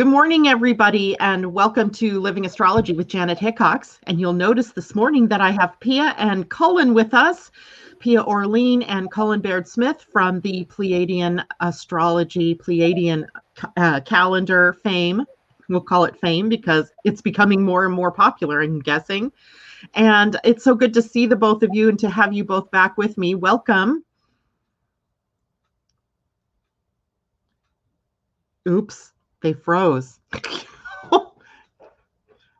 Good morning, everybody, and welcome to Living Astrology with Janet Hickox. And you'll notice this morning that I have Pia and Cullen with us, Pia Orleane and Cullen Baird Smith from the Pleiadian Astrology, Pleiadian uh, calendar fame. We'll call it fame because it's becoming more and more popular, I'm guessing. And it's so good to see the both of you and to have you both back with me. Welcome. Oops they froze.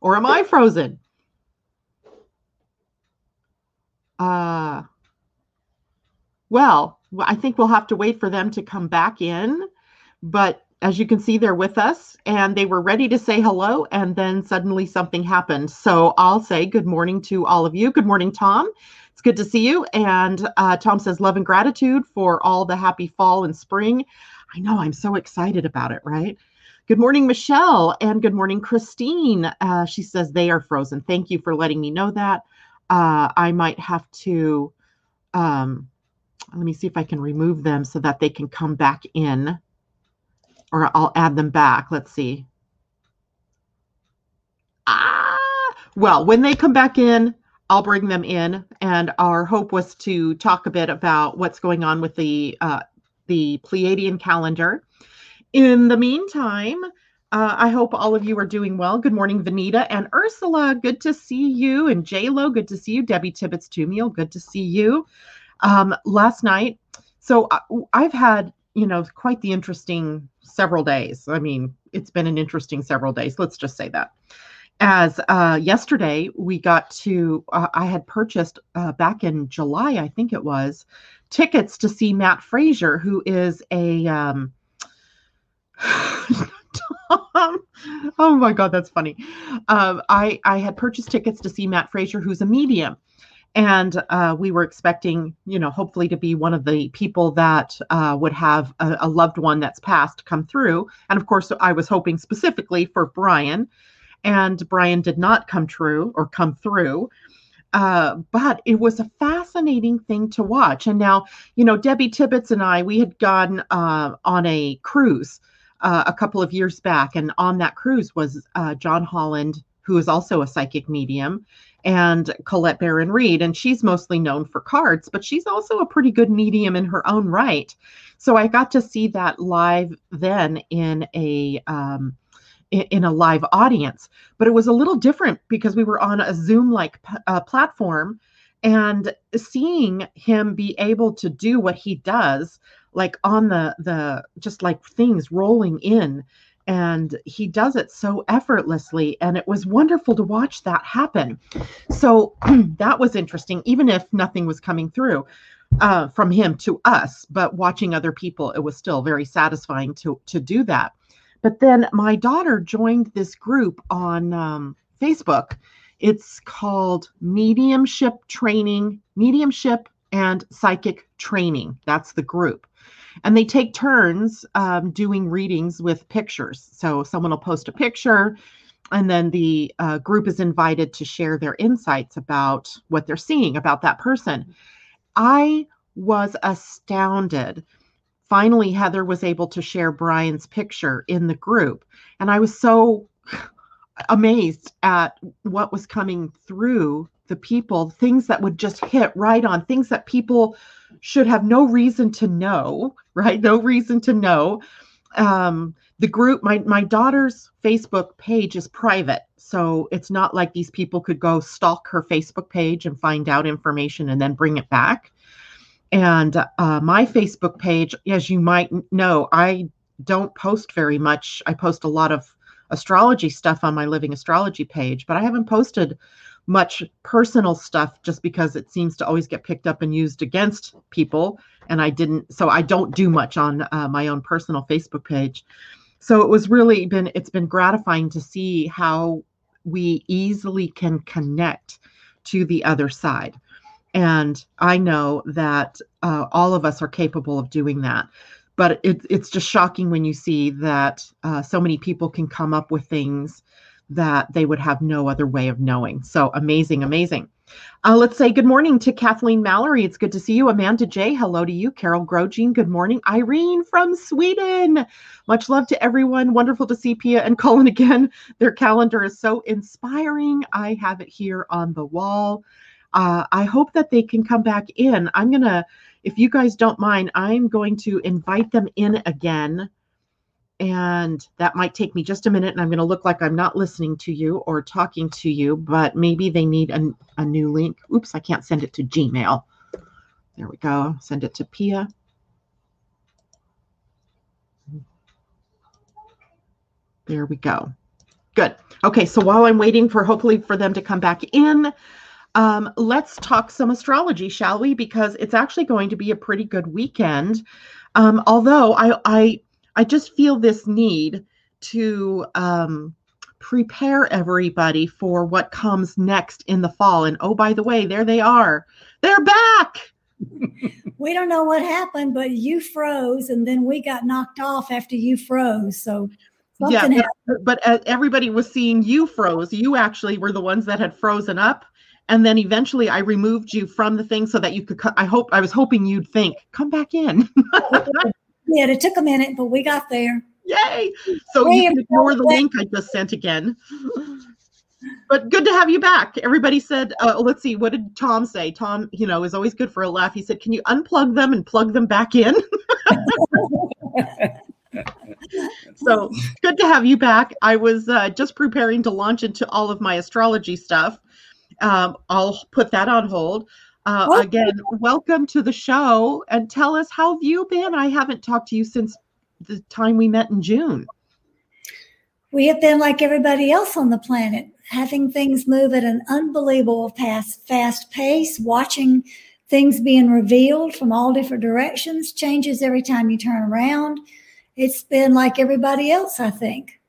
or am I frozen? Uh, well, I think we'll have to wait for them to come back in. But as you can see, they're with us and they were ready to say hello. And then suddenly something happened. So I'll say good morning to all of you. Good morning, Tom. It's good to see you. And uh, Tom says, love and gratitude for all the happy fall and spring. I know I'm so excited about it, right? Good morning, Michelle, and good morning, Christine. Uh, she says they are frozen. Thank you for letting me know that. Uh, I might have to, um, let me see if I can remove them so that they can come back in, or I'll add them back. Let's see. Ah, well, when they come back in, I'll bring them in. And our hope was to talk a bit about what's going on with the uh, the Pleiadian calendar in the meantime, uh, I hope all of you are doing well. Good morning, Vanita and Ursula. Good to see you. And JLo, good to see you. Debbie Tibbetts Tumiel, good to see you. Um, last night, so I, uh, I've had, you know, quite the interesting several days. I mean, it's been an interesting several days. Let's just say that. As uh, yesterday, we got to, uh, I had purchased uh, back in July, I think it was, tickets to see Matt Fraser, who is a, um, Tom. Oh my God, that's funny. Um, I I had purchased tickets to see Matt Fraser, who's a medium, and uh, we were expecting, you know, hopefully to be one of the people that uh, would have a, a, loved one that's passed come through. And of course, I was hoping specifically for Brian, and Brian did not come true or come through. Uh, but it was a fascinating thing to watch. And now, you know, Debbie Tibbetts and I, we had gone uh, on a cruise uh, a couple of years back, and on that cruise was uh, John Holland, who is also a psychic medium, and Colette Baron Reid, and she's mostly known for cards, but she's also a pretty good medium in her own right. So I got to see that live then in a um, in a live audience, but it was a little different because we were on a Zoom like uh, platform and seeing him be able to do what he does like on the the just like things rolling in. And he does it so effortlessly and it was wonderful to watch that happen. So that was interesting even if nothing was coming through uh, from him to us. But watching other people it was still very satisfying to to do that. But then my daughter joined this group on um, facebook. It's called mediumship training mediumship and psychic training. That's the group and they take turns um, doing readings with pictures. So someone will post a picture, and then the uh, group is invited to share their insights about what they're seeing about that person. I was astounded. Finally, Heather was able to share Brian's picture in the group, and I was so amazed at what was coming through the people, things that would just hit right on, things that people should have no reason to know, right? No reason to know. Um, the group, my my daughter's Facebook page is private, so it's not like these people could go stalk her Facebook page and find out information and then bring it back. And uh, my Facebook page, as you might know, I don't post very much. I post a lot of astrology stuff on my Living Astrology page, but I haven't posted much personal stuff just because it seems to always get picked up and used against people. And I didn't, so I don't do much on uh, my own personal Facebook page. So it was really been, it's been gratifying to see how we easily can connect to the other side. And I know that uh, all of us are capable of doing that. But it, it's just shocking when you see that uh, so many people can come up with things that they would have no other way of knowing. So amazing, amazing. Uh, let's say good morning to Kathleen Mallory. It's good to see you. Amanda J. Hello to you. Carol Grogine. Good morning. Irene from Sweden. Much love to everyone. Wonderful to see Pia and Cullen again. Their calendar is so inspiring. I have it here on the wall. Uh, I hope that they can come back in. I'm going to, if you guys don't mind, I'm going to invite them in again and that might take me just a minute and i'm going to look like i'm not listening to you or talking to you but maybe they need a, a new link. Oops i can't send it to gmail. There we go. Send it to pia. There we go. Good. Okay so while i'm waiting for hopefully for them to come back in um, let's talk some astrology shall we? Because it's actually going to be a pretty good weekend. Um, although i i I just feel this need to um, prepare everybody for what comes next in the fall. And oh, by the way, there they are. They're back. we don't know what happened, but you froze and then we got knocked off after you froze. So yeah, but, but uh, everybody was seeing you froze. You actually were the ones that had frozen up. And then eventually I removed you from the thing so that you could, I hope, I was hoping you'd think, come back in. Yeah, It took a minute, but we got there. Yay! So you can ignore the link I just sent again. But good to have you back. Everybody said, uh, let's see, what did Tom say? Tom, you know, is always good for a laugh. He said, can you unplug them and plug them back in? so good to have you back. I was uh, just preparing to launch into all of my astrology stuff. Um, I'll put that on hold. Uh, oh. Again, welcome to the show and tell us how have you been? I haven't talked to you since the time we met in June. We have been like everybody else on the planet, having things move at an unbelievable fast, fast pace, watching things being revealed from all different directions, changes every time you turn around. It's been like everybody else, I think.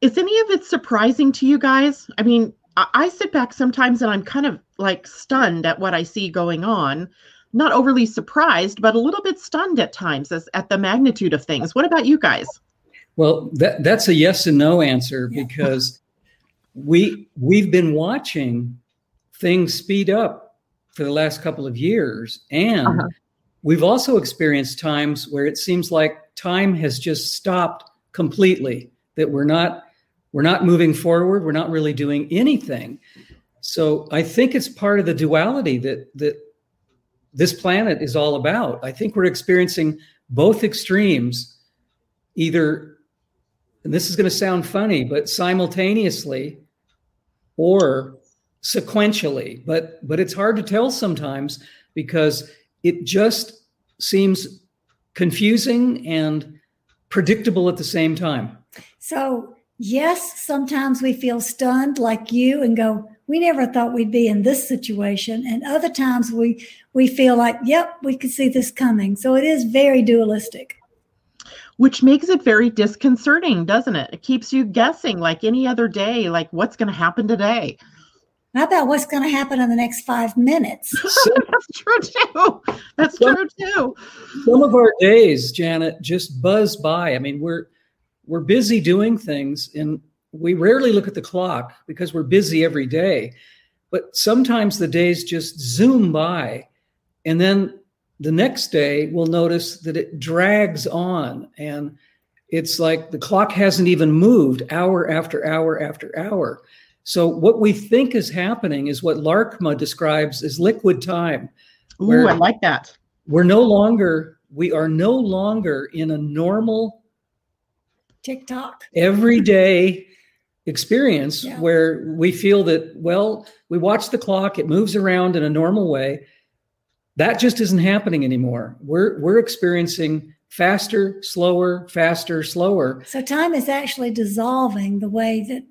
Is any of it surprising to you guys? I mean, I sit back sometimes and I'm kind of like stunned at what I see going on. Not overly surprised, but a little bit stunned at times as at the magnitude of things. What about you guys? Well, that, that's a yes and no answer because we we've been watching things speed up for the last couple of years, and uh-huh. we've also experienced times where it seems like time has just stopped completely. That we're not we're not moving forward. We're not really doing anything. So I think it's part of the duality that that this planet is all about. I think we're experiencing both extremes, either, and this is going to sound funny, but simultaneously or sequentially. But but it's hard to tell sometimes because it just seems confusing and predictable at the same time. So yes, sometimes we feel stunned like you and go, we never thought we'd be in this situation. And other times we we feel like, yep, we could see this coming. So it is very dualistic. Which makes it very disconcerting, doesn't it? It keeps you guessing like any other day, like what's going to happen today. How about what's going to happen in the next five minutes? That's true too. That's some, true too. Some of our days, Janet, just buzz by. I mean, we're we're busy doing things and we rarely look at the clock because we're busy every day. But sometimes the days just zoom by and then the next day we'll notice that it drags on and it's like the clock hasn't even moved hour after hour after hour. So what we think is happening is what Laarkma describes as liquid time Ooh, i like that. we're no longer we are no longer in a normal TikTok. Everyday experience yeah. where we feel that, well, we watch the clock, it moves around in a normal way. That just isn't happening anymore. We're we're experiencing faster, slower, faster, slower. So time is actually dissolving the way that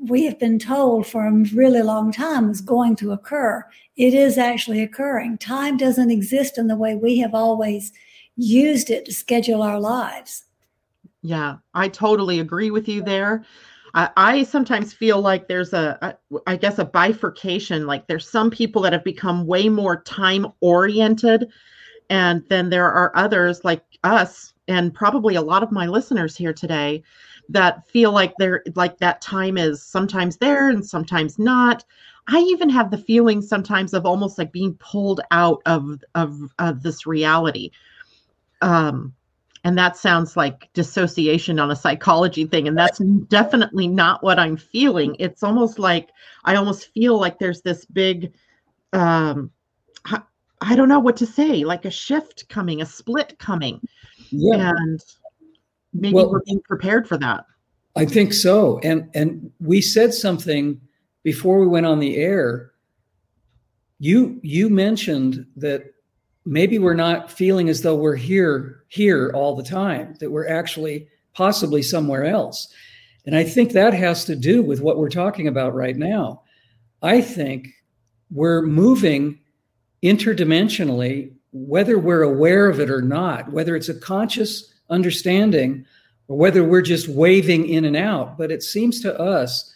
we have been told for a really long time is going to occur. It is actually occurring. Time doesn't exist in the way we have always used it to schedule our lives. Yeah, I totally agree with you there. I, I sometimes feel like there's a, a, I guess, a bifurcation. Like there's some people that have become way more time oriented, and then there are others like us and probably a lot of my listeners here today that feel like they're like that time is sometimes there and sometimes not. I even have the feeling sometimes of almost like being pulled out of of, of this reality. Um, and that sounds like dissociation on a psychology thing. And that's definitely not what i'm feeling. It's almost like i almost feel like there's this big um i don't know what to say like a shift coming a split coming. Yeah. and maybe well, we're being prepared for that. I think so. And and we said something before we went on the air. You you mentioned that maybe we're not feeling as though we're here here all the time that we're actually possibly somewhere else. And i think that has to do with what we're talking about right now. I think we're moving interdimensionally whether we're aware of it or not whether it's a conscious understanding or whether we're just waving in and out. But it seems to us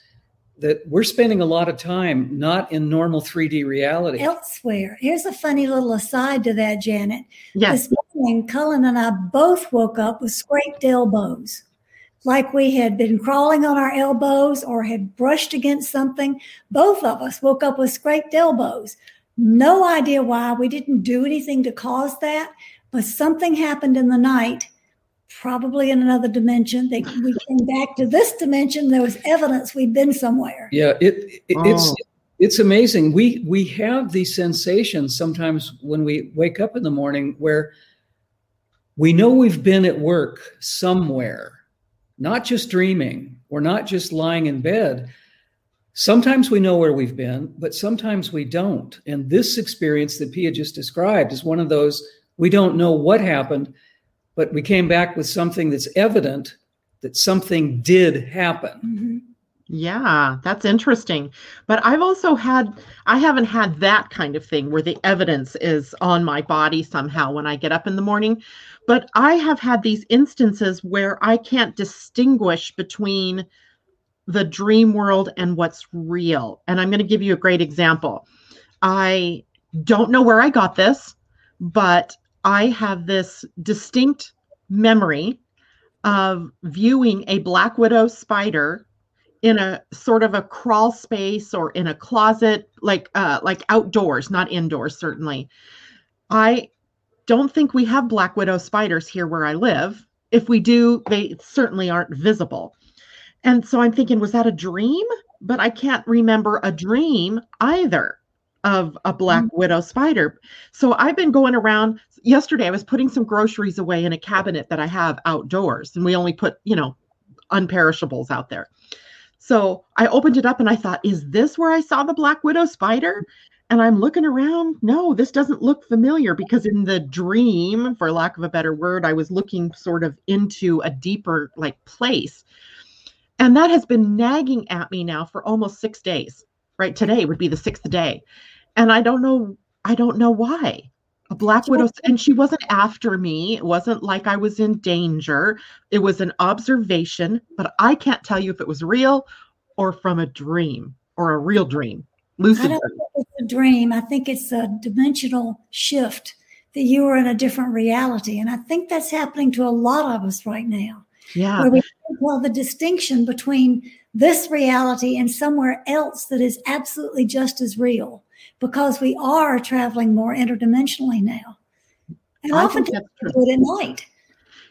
that we're spending a lot of time not in normal 3D reality. Elsewhere. Here's a funny little aside to that, Janet. Yes. This morning, Cullen and I both woke up with scraped elbows, like we had been crawling on our elbows or had brushed against something. Both of us woke up with scraped elbows. No idea why. We didn't do anything to cause that, but something happened in the night probably in another dimension. They, we came back to this dimension. There was evidence we'd been somewhere. Yeah, it, it oh. it's it's amazing. We we have these sensations sometimes when we wake up in the morning where we know we've been at work somewhere, not just dreaming or not just lying in bed. Sometimes we know where we've been, but sometimes we don't. And this experience that Pia just described is one of those we don't know what happened but we came back with something that's evident that something did happen. Mm-hmm. Yeah, that's interesting. But I've also had, I haven't had that kind of thing where the evidence is on my body somehow when I get up in the morning. But I have had these instances where I can't distinguish between the dream world and what's real. And I'm going to give you a great example. I don't know where I got this, but I have this distinct memory of viewing a black widow spider in a sort of a crawl space or in a closet like uh like outdoors not indoors certainly. I don't think we have black widow spiders here where i live. If we do they certainly aren't visible. And so i'm thinking was that a dream? But i can't remember a dream either of a black mm-hmm. widow spider. So I've been going around. Yesterday, I was putting some groceries away in a cabinet that I have outdoors, and we only put, you know, unperishables out there. So I opened it up and I thought, is this where I saw the black widow spider? And I'm looking around. No, this doesn't look familiar because in the dream, for lack of a better word, I was looking sort of into a deeper like place. And that has been nagging at me now for almost six days. Right today would be the sixth day and I don't know I don't know why. A black widow and she wasn't after me. It wasn't like I was in danger. It was an observation, but I can't tell you if it was real or from a dream or a real dream. Lucid. I don't think it's a dream. I think it's a dimensional shift that you are in a different reality. And I think that's happening to a lot of us right now. Yeah. Where we tell the distinction between this reality and somewhere else that is absolutely just as real because we are traveling more interdimensionally now. And I often do it at night.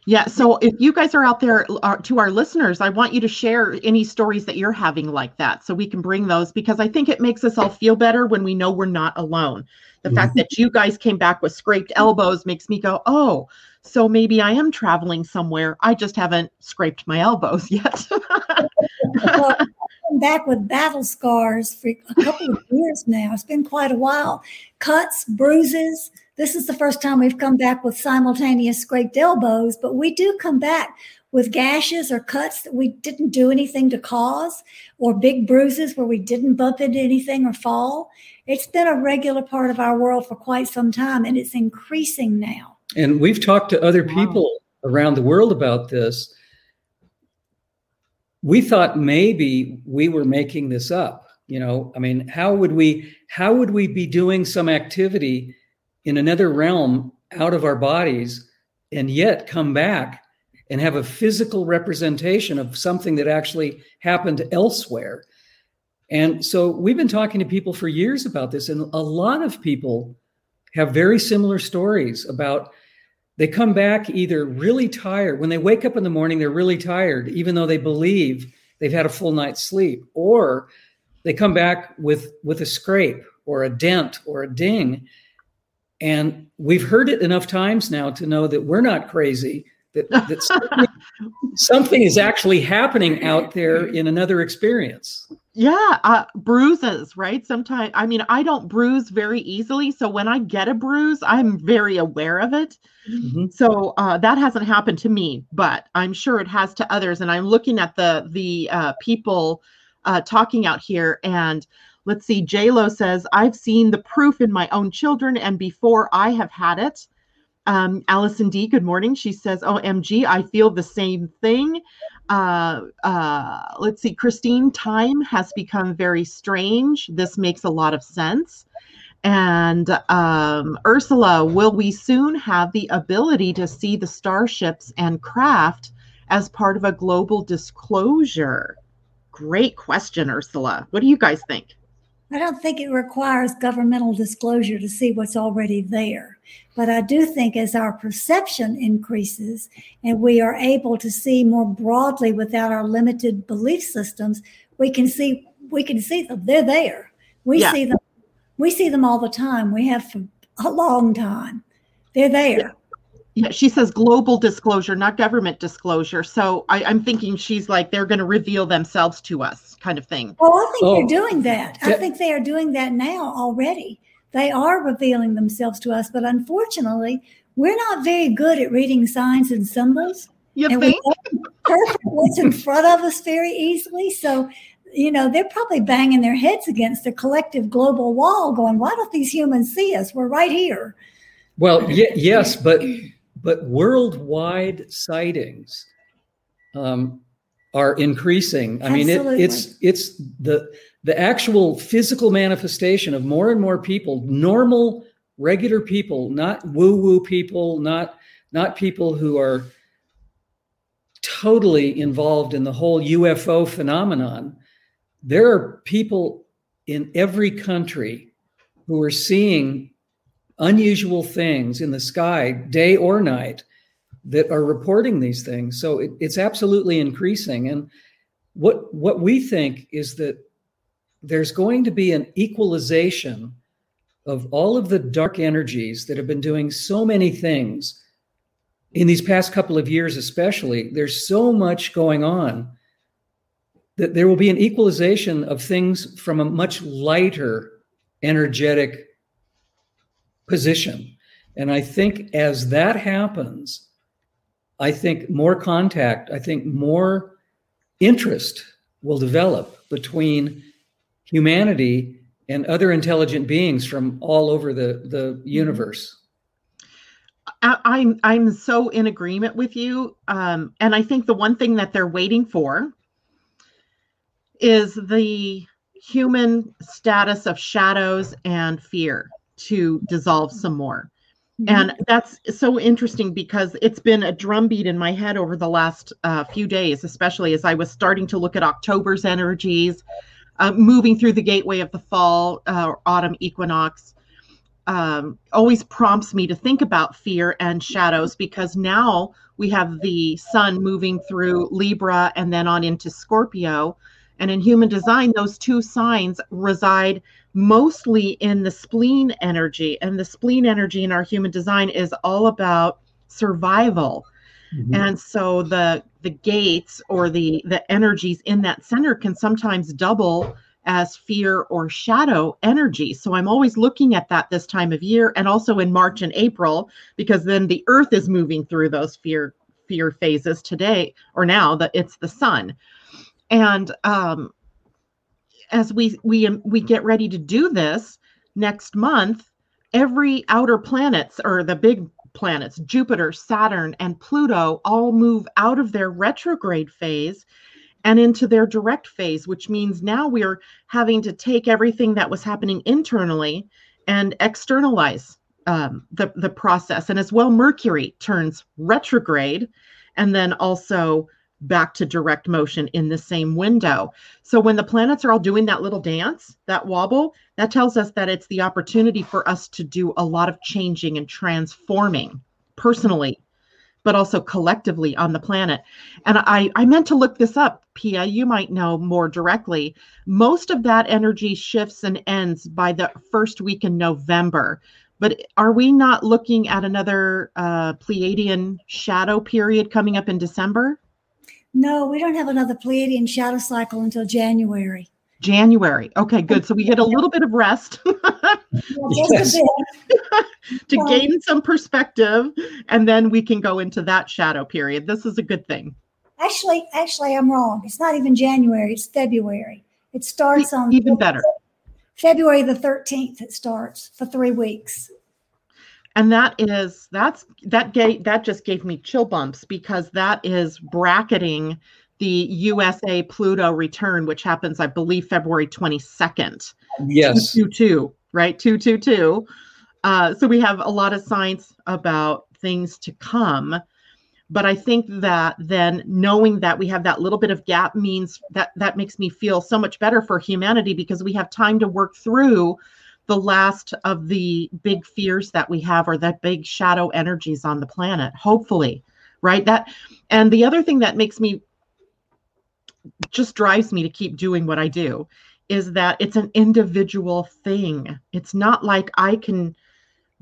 Yeah. So if you guys are out there uh, to our listeners, I want you to share any stories that you're having like that so we can bring those because I think it makes us all feel better when we know we're not alone. The mm-hmm. fact that you guys came back with scraped elbows makes me go, oh, so maybe I am traveling somewhere. I just haven't scraped my elbows yet. well, back with battle scars for a couple of years now. It's been quite a while. Cuts, bruises. This is the first time we've come back with simultaneous scraped elbows, but we do come back with gashes or cuts that we didn't do anything to cause, or big bruises where we didn't bump into anything or fall. It's been a regular part of our world for quite some time, and it's increasing now. And we've talked to other people wow. around the world about this we thought maybe we were making this up you know i mean how would we how would we be doing some activity in another realm out of our bodies and yet come back and have a physical representation of something that actually happened elsewhere. And so we've been talking to people for years about this, and a lot of people have very similar stories about they come back either really tired. When they wake up in the morning, they're really tired, even though they believe they've had a full night's sleep, or they come back with, with a scrape or a dent or a ding. And we've heard it enough times now to know that we're not crazy, that, that something, something is actually happening out there in another experience yeah uh, bruises right sometimes i mean i don't bruise very easily so when i get a bruise i'm very aware of it mm-hmm. so uh, that hasn't happened to me but i'm sure it has to others and i'm looking at the the uh, people uh, talking out here and let's see j lo says i've seen the proof in my own children and before i have had it um, Allison D, good morning. She says, OMG, I feel the same thing. Uh, uh, let's see, Christine, time has become very strange. This makes a lot of sense. And um, Ursula, will we soon have the ability to see the starships and craft as part of a global disclosure? Great question, Ursula. What do you guys think? I don't think it requires governmental disclosure to see what's already there. But I do think as our perception increases and we are able to see more broadly without our limited belief systems, we can see we can see them. They're there. We yeah. see them. We see them all the time. We have for a long time. They're there. Yeah. Yeah, she says global disclosure, not government disclosure. So I, am thinking she's like they're going to reveal themselves to us, kind of thing. Oh, I think oh. they're doing that. I think they are doing that now already. They are revealing themselves to us, but unfortunately, we're not very good at reading signs and symbols. You and think? perfect what's in front of us very easily. So, you know, they're probably banging their heads against the collective global wall, going, "Why don't these humans see us? We're right here." Well, y- yes, but but worldwide sightings um, are increasing. I Absolutely. mean, it, it's it's the the actual physical manifestation of more and more people, normal, regular people, not woo woo people, not not people who are totally involved in the whole UFO phenomenon. There are people in every country who are seeing unusual things in the sky, day or night, that are reporting these things. So it, it's absolutely increasing. And what what we think is that there's going to be an equalization of all of the dark energies that have been doing so many things in these past couple of years, especially. There's so much going on that there will be an equalization of things from a much lighter energetic position. And I think as that happens, I think more contact, I think more interest will develop between humanity and other intelligent beings from all over the, the universe. I'm I'm so in agreement with you, um, and I think the one thing that they're waiting for is the human status of shadows and fear to dissolve some more. Mm-hmm. And that's so interesting because it's been a drumbeat in my head over the last uh, few days, especially as I was starting to look at October's energies, uh, moving through the gateway of the fall, uh, autumn equinox. Um, always prompts me to think about fear and shadows because now we have the sun moving through Libra and then on into Scorpio. And in human design, those two signs reside mostly in the spleen energy. And the spleen energy in our human design is all about survival. Mm-hmm. And so the the gates or the the energies in that center can sometimes double as fear or shadow energy. So I'm always looking at that this time of year and also in March and April because then the earth is moving through those fear fear phases today or now that it's the sun. And um as we we we get ready to do this next month, every outer planets or the big planets, Jupiter, Saturn, and Pluto, all move out of their retrograde phase and into their direct phase, which means now we're having to take everything that was happening internally and externalize um, the the process, and as well, Mercury turns retrograde, and then also back to direct motion in the same window. So when the planets are all doing that little dance, that wobble, that tells us that it's the opportunity for us to do a lot of changing and transforming personally but also collectively on the planet. And I, I meant to look this up, Pia. You might know more directly. Most of that energy shifts and ends by the first week in November. But are we not looking at another uh, Pleiadian shadow period coming up in December? No, we don't have another Pleiadian shadow cycle until January. January. Okay, good. So we get a little bit of rest yes. to gain some perspective, and then we can go into that shadow period. This is a good thing. Actually, actually, I'm wrong. It's not even January. It's February. It starts on even better. February the 13th. It starts for three weeks. And that is that's that gave that just gave me chill bumps because that is bracketing the USA Pluto return, which happens, I believe, February 22nd. Yes. 222, right? 222. Uh, so we have a lot of signs about things to come. But I think that then knowing that we have that little bit of gap means that that makes me feel so much better for humanity because we have time to work through the last of the big fears that we have or that big shadow energies on the planet, hopefully. Right. That and the other thing that makes me just drives me to keep doing what I do is that it's an individual thing. It's not like I can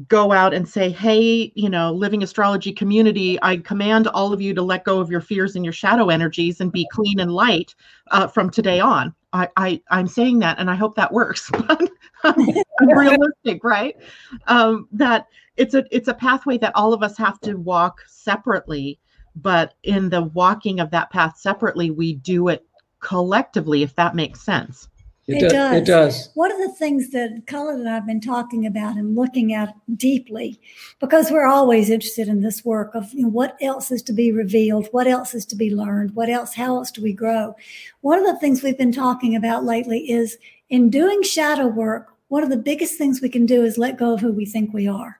go out and say, hey, you know, living astrology community, I command all of you to let go of your fears and your shadow energies and be clean and light uh, from today on. I, I I'm saying that, and I hope that works. I'm realistic, right? Um, that it's a it's a pathway that all of us have to walk separately but in the walking of that path separately we do it collectively if that makes sense it, it does. It does. One of the things that Cullen and I've been talking about and looking at deeply, because we're always interested in this work of you know, what else is to be revealed, what else is to be learned, what else, how else do we grow? One of the things we've been talking about lately is in doing shadow work, one of the biggest things we can do is let go of who we think we are.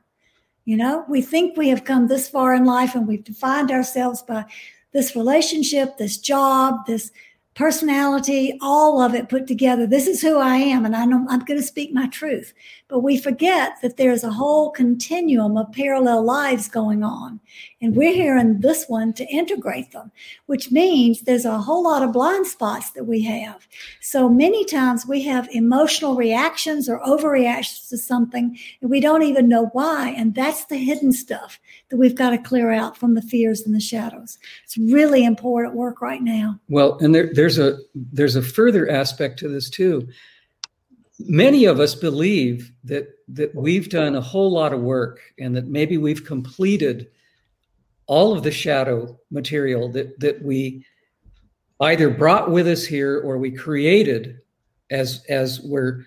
You know, we think we have come this far in life and we've defined ourselves by this relationship, this job, this personality, all of it put together. This is who I am, and I know I'm going to speak my truth. But we forget that there's a whole continuum of parallel lives going on. And we're here in this one to integrate them, which means there's a whole lot of blind spots that we have. So many times we have emotional reactions or overreactions to something, and we don't even know why. And that's the hidden stuff that we've got to clear out from the fears and the shadows. It's really important work right now. Well, and there, there's a there's a further aspect to this too many of us believe that that we've done a whole lot of work and that maybe we've completed all of the shadow material that that we either brought with us here or we created as as we're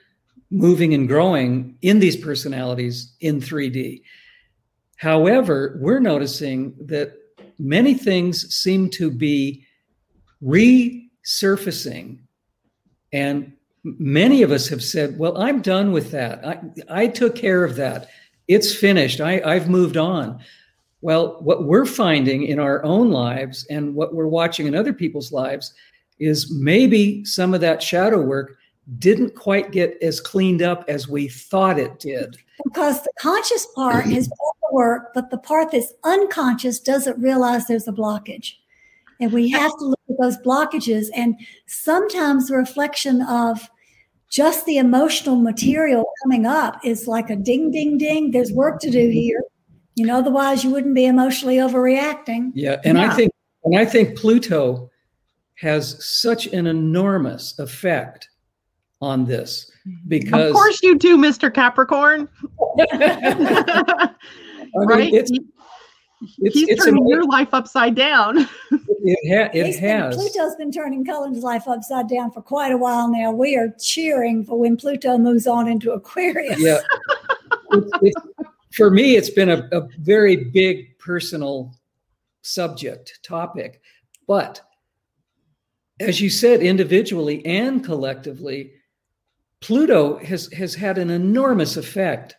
moving and growing in these personalities in 3D. However, we're noticing that many things seem to be resurfacing and many of us have said, well, I'm done with that. I, I took care of that. It's finished. I, I've moved on. Well, what we're finding in our own lives and what we're watching in other people's lives is maybe some of that shadow work didn't quite get as cleaned up as we thought it did. Because the conscious part has done the work, but the part that's unconscious doesn't realize there's a blockage. And we have to look at those blockages. And sometimes the reflection of just the emotional material coming up is like a ding, ding, ding. There's work to do here. You know, otherwise you wouldn't be emotionally overreacting. Yeah, and yeah. I think and I think Pluto has such an enormous effect on this because of course you do, Mr. Capricorn. I mean, right? It's, it's, He's it's turning your life upside down. It, ha- it has. Been, Pluto's been turning Cullen's life upside down for quite a while now. We are cheering for when Pluto moves on into Aquarius. Yeah. it's, it's, for me, it's been a, a very big personal subject, topic. But as you said, individually and collectively, Pluto has, has had an enormous effect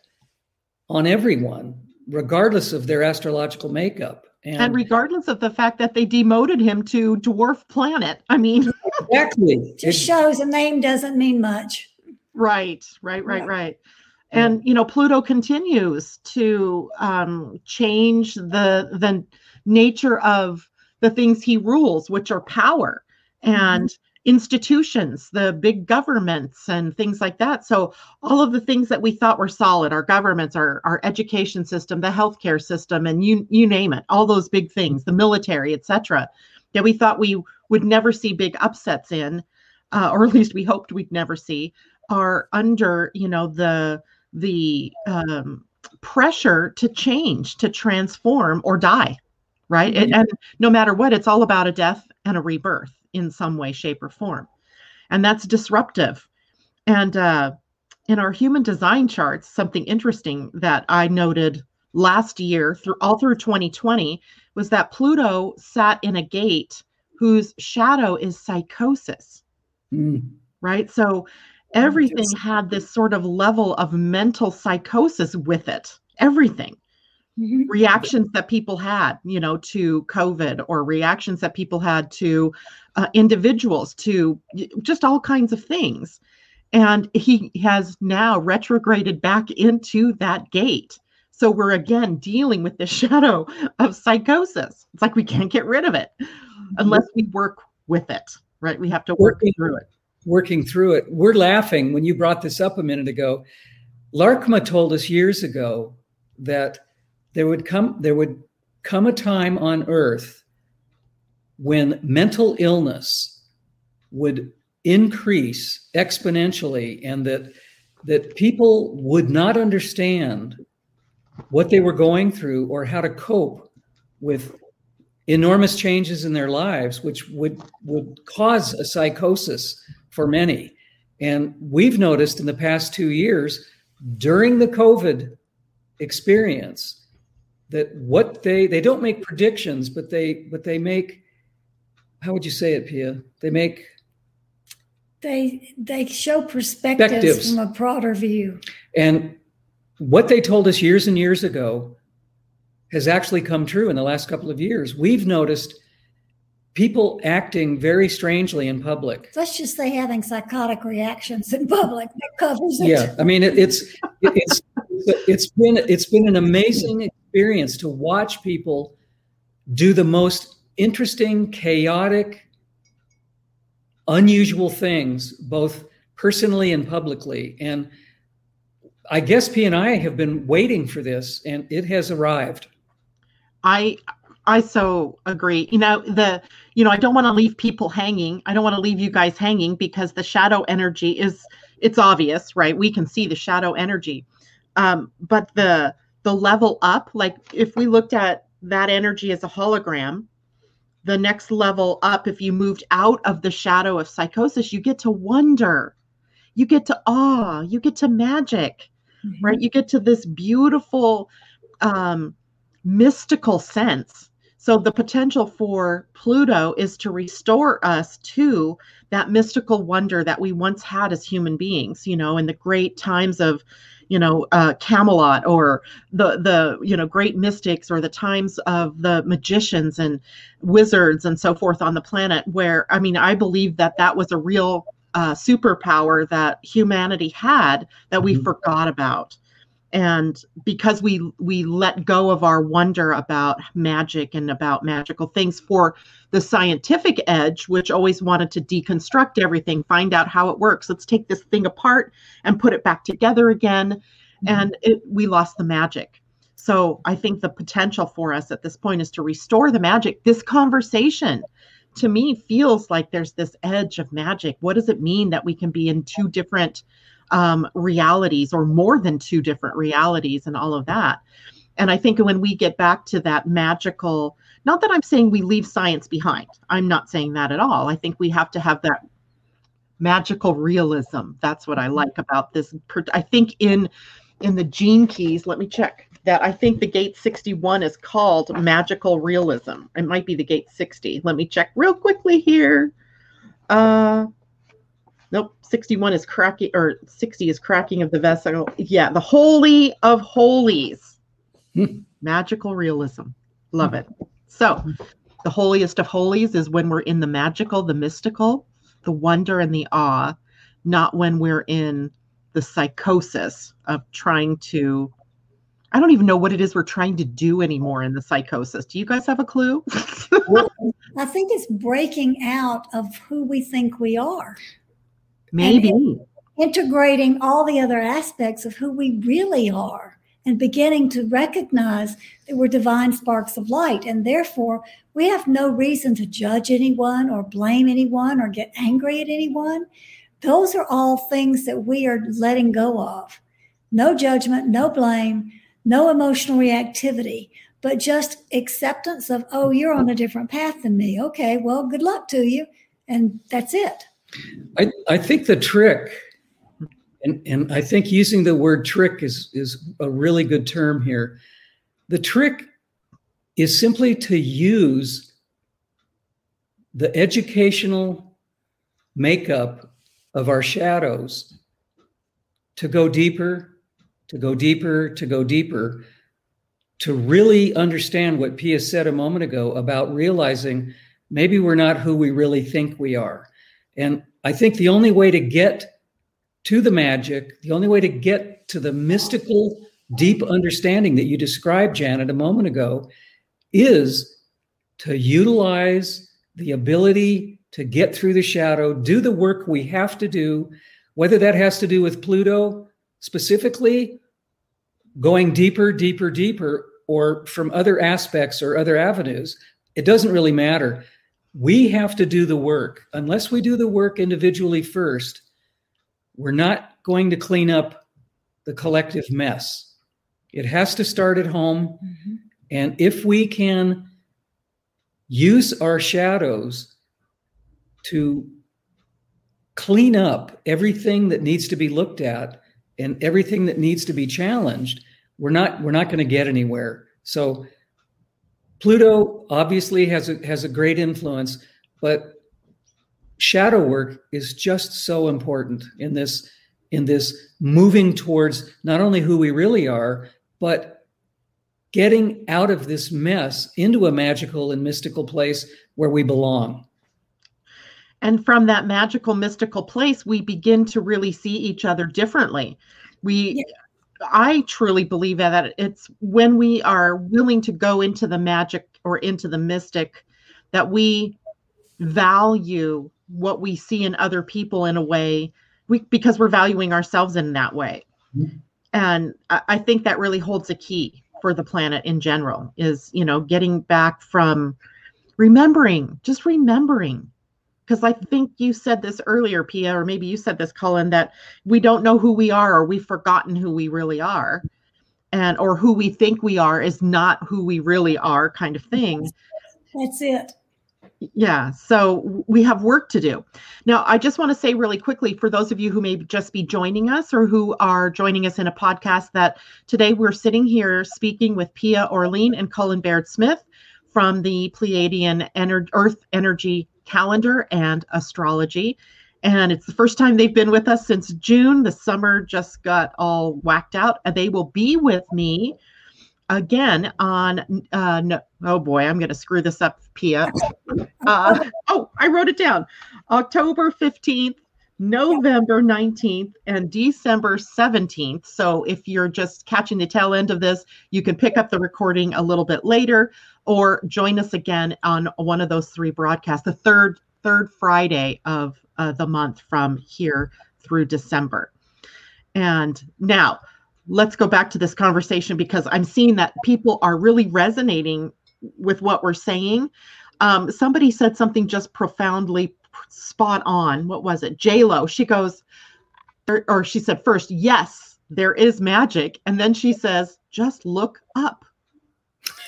on everyone, regardless of their astrological makeup. And, and, regardless of the fact that they demoted him to dwarf planet. I mean, exactly. Just shows a name doesn't mean much. Right, right, right, right. And you know, Pluto continues to um, change the the nature of the things he rules, which are power and mm-hmm institutions, the big governments and things like that. So all of the things that we thought were solid, our governments, our, our education system, the healthcare system, and you you name it, all those big things, the military, etc., that we thought we would never see big upsets in, uh, or at least we hoped we'd never see, are under you know the the um, pressure to change, to transform, or die. Right. Mm-hmm. And, and no matter what, it's all about a death and a rebirth in some way, shape, or form. And that's disruptive. And uh, in our human design charts, something interesting that I noted last year through all through 2020 was that Pluto sat in a gate whose shadow is psychosis. Mm. Right. So everything had this sort of level of mental psychosis with it. Everything. Mm-hmm. reactions that people had you know to covid or reactions that people had to uh, individuals to just all kinds of things and he has now retrograded back into that gate so we're again dealing with the shadow of psychosis it's like we can't get rid of it mm-hmm. unless we work with it right we have to work working, through it working through it. We're laughing when you brought this up a minute ago. Laarkma told us years ago that there would come there would come a time on earth when mental illness would increase exponentially and that that people would not understand what they were going through or how to cope with enormous changes in their lives which would would cause a psychosis for many and we've noticed in the past 2 years during the covid experience that what they they don't make predictions, but they but they make how would you say it, Pia? They make they they show perspectives, perspectives from a broader view. And what they told us years and years ago has actually come true in the last couple of years. We've noticed people acting very strangely in public. Let's just say having psychotic reactions in public that covers it. Yeah, I mean it, it's it's it's been it's been an amazing experience to watch people do the most interesting, chaotic, unusual things, both personally and publicly. And I guess P and I have been waiting for this, and it has arrived. I I so agree. You know, the you know, I don't want to leave people hanging. I don't want to leave you guys hanging because the shadow energy is it's obvious, right? We can see the shadow energy. Um, but the the level up, like if we looked at that energy as a hologram, the next level up, if you moved out of the shadow of psychosis, you get to wonder, you get to awe, you get to magic, mm-hmm. right? You get to this beautiful, um, mystical sense. So the potential for Pluto is to restore us to that mystical wonder that we once had as human beings, you know, in the great times of you know uh, Camelot or the the you know great mystics or the times of the magicians and wizards and so forth on the planet. Where I mean, I believe that that was a real uh, superpower that humanity had that we mm-hmm. forgot about and because we we let go of our wonder about magic and about magical things for the scientific edge which always wanted to deconstruct everything find out how it works let's take this thing apart and put it back together again. Mm-hmm. and it, we lost the magic. So i think the potential for us at this point is to restore the magic. This conversation to me feels like there's this edge of magic. What does it mean that we can be in two different um, realities or more than two different realities and all of that. And I think when we get back to that magical, not that I'm saying we leave science behind, I'm not saying that at all. I think we have to have that magical realism. That's what I mm-hmm. like about this. I think in in the gene keys, let me check that. I think the gate 61 is called magical realism. It might be the gate 60. Let me check real quickly here. Uh, nope 61 is cracking or 60 is cracking of the vessel. Yeah the holy of holies. Magical realism. Love it. So the holiest of holies is when we're in the magical the mystical the wonder and the awe not when we're in the psychosis of trying to i don't even know what it is we're trying to do anymore in the psychosis. Do you guys have a clue? I think it's breaking out of who we think we are, maybe integrating all the other aspects of who we really are, and beginning to recognize that we're divine sparks of light. And therefore, we have no reason to judge anyone or blame anyone or get angry at anyone. Those are all things that we are letting go of. No judgment, no blame, no emotional reactivity, but just acceptance of, oh, you're on a different path than me. Okay, well, good luck to you. And that's it. I, I think the trick, and, and I think using the word trick is, is a really good term here. The trick is simply to use the educational makeup of our shadows to go deeper, to go deeper, to go deeper, to really understand what Pia said a moment ago about realizing maybe we're not who we really think we are. And I think the only way to get to the magic, the only way to get to the mystical, deep understanding that you described, Janet, a moment ago, is to utilize the ability to get through the shadow, do the work we have to do, whether that has to do with Pluto specifically, going deeper, deeper, deeper, or from other aspects or other avenues. It doesn't really matter. We have to do the work. Unless we do the work individually first, we're not going to clean up the collective mess. It has to start at home. Mhm. And if we can use our shadows to clean up everything that needs to be looked at and everything that needs to be challenged, we're not we're not going to get anywhere. So Pluto obviously has a has a great influence, but shadow work is just so important in this in this moving towards not only who we really are, but getting out of this mess into a magical and mystical place where we belong. and from that magical mystical place we begin to really see each other differently we i truly believe that it's when we are willing to go into the magic or into the mystic that we value what we see in other people in a way we because we're valuing ourselves in that way Mhm. and I, I think that really holds a key for the planet in general is you know getting back from remembering just remembering because I think you said this earlier, Pia, or maybe you said this, Cullen, that we don't know who we are or we've forgotten who we really are. And or who we think we are is not who we really are, kind of thing. That's it. Yeah. So we have work to do. Now, I just want to say really quickly for those of you who may just be joining us or who are joining us in a podcast that today we're sitting here speaking with Pia Orleane and Cullen Baird Smith from the Pleiadian Ener- Earth Energy Calendar and Astrology. And it's the first time they've been with us since June. The summer just got all whacked out. And they will be with me again on, uh, no, oh boy, I'm going to screw this up, Pia. Uh, oh, I wrote it down. October 15th, November 19th, and December 17th. So if you're just catching the tail end of this, you can pick up the recording a little bit later or join us again on one of those three broadcasts, the third third Friday of uh, the month from here through December. And now let's go back to this conversation because I'm seeing that people are really resonating with what we're saying. Um, somebody said something just profoundly spot on. What was it? J Lo. She goes, or, or she said first, yes, there is magic, and then she says, just look up.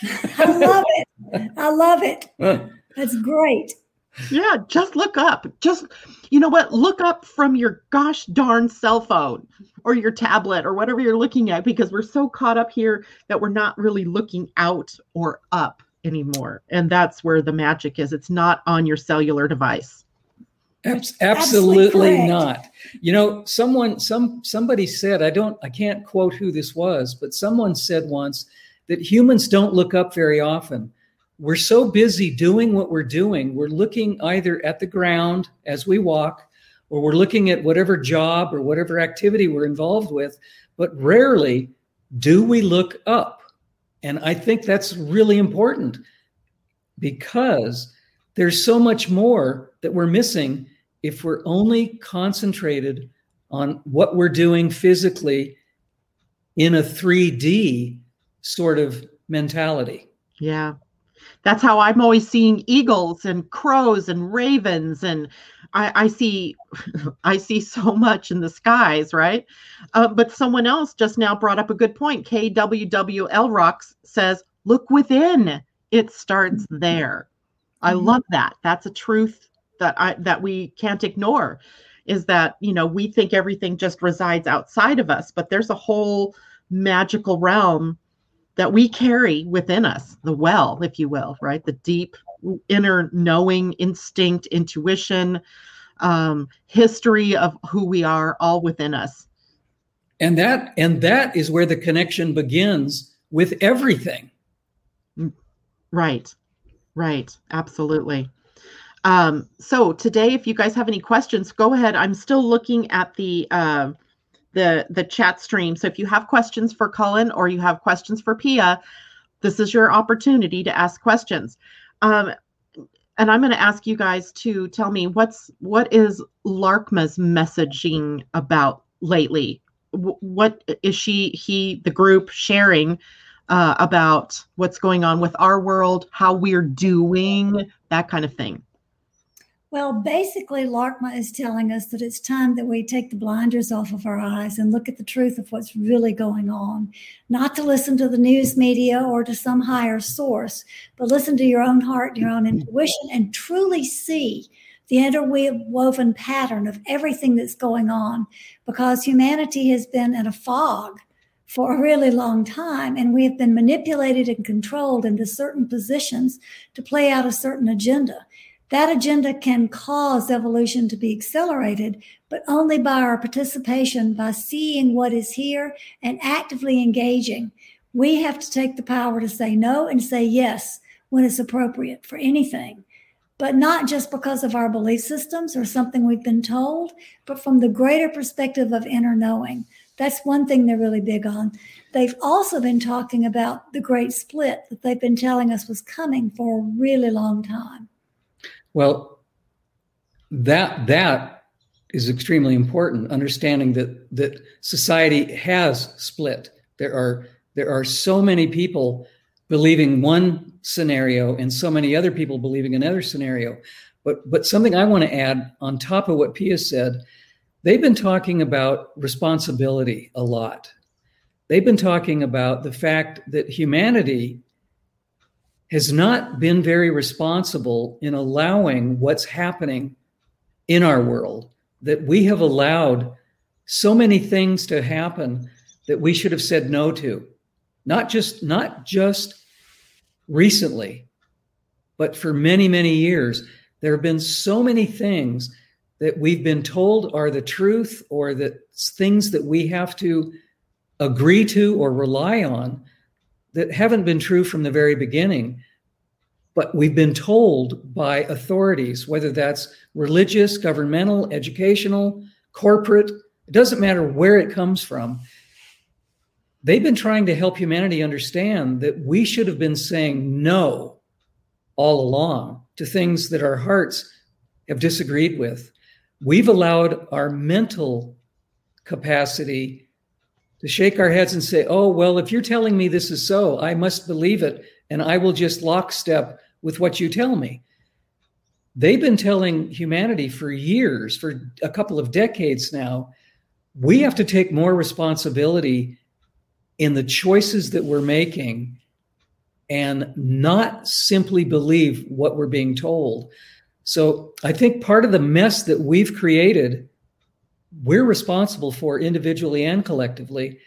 I love it. I love it. That's great. Yeah, just look up. Just, you know what? Look up from your gosh darn cell phone or your tablet or whatever you're looking at because we're so caught up here that we're not really looking out or up anymore. And that's where the magic is. It's not on your cellular device. Absolutely not. You know, someone, some, somebody said, I don't, I can't quote who this was, but someone said once that humans don't look up very often. We're so busy doing what we're doing. We're looking either at the ground as we walk, or we're looking at whatever job or whatever activity we're involved with, but rarely do we look up. And I think that's really important because there's so much more that we're missing if we're only concentrated on what we're doing physically in a 3D sort of mentality. Yeah. That's how I'm always seeing eagles and crows and ravens and I, I see I see so much in the skies, right? Uh, but someone else just now brought up a good point. KWWL Rocks says, look within. It starts mm-hmm. there. I mm-hmm. love that. That's a truth that I that we can't ignore is that, you know, we think everything just resides outside of us, but there's a whole magical realm that we carry within us, the well, if you will, right? The deep inner knowing, instinct, intuition, um, history of who we are, all within us. And that and that is where the connection begins with everything. Mm, right. Right. Absolutely. Um, so today, if you guys have any questions, go ahead. I'm still looking at the uh, the the chat stream. So if you have questions for Cullen or you have questions for Pia, this is your opportunity to ask questions. Um, and I'm going to ask you guys to tell me what's what is Laarkma's messaging about lately? What is she he the group sharing uh, about what's going on with our world, how we're doing, that kind of thing? Well, basically, Laarkma is telling us that it's time that we take the blinders off of our eyes and look at the truth of what's really going on. Not to listen to the news media or to some higher source, but listen to your own heart, your own intuition, and truly see the interwoven pattern of everything that's going on because humanity has been in a fog for a really long time and we have been manipulated and controlled into certain positions to play out a certain agenda. That agenda can cause evolution to be accelerated, but only by our participation, by seeing what is here and actively engaging. We have to take the power to say no and say yes when it's appropriate for anything, but not just because of our belief systems or something we've been told, but from the greater perspective of inner knowing. That's one thing they're really big on. They've also been talking about the great split that they've been telling us was coming for a really long time. Well, that that is extremely important. Understanding that that society has split. There are there are so many people believing one scenario and so many other people believing another scenario. But but something I want to add on top of what Pia said, they've been talking about responsibility a lot. They've been talking about the fact that humanity has not been very responsible in allowing what's happening in our world, that we have allowed so many things to happen that we should have said no to. Not just not just recently, but for many, many years. There have been so many things that we've been told are the truth or that things that we have to agree to or rely on that haven't been true from the very beginning. But we've been told by authorities, whether that's religious, governmental, educational, corporate, it doesn't matter where it comes from. They've been trying to help humanity understand that we should have been saying no all along to things that our hearts have disagreed with. We've allowed our mental capacity to shake our heads and say, oh, well, if you're telling me this is so, I must believe it, and I will just lockstep with what you tell me. They've been telling humanity for years, for a couple of decades now, we have to take more responsibility in the choices that we're making and not simply believe what we're being told. So I think part of the mess that we've created we're responsible for individually and collectively.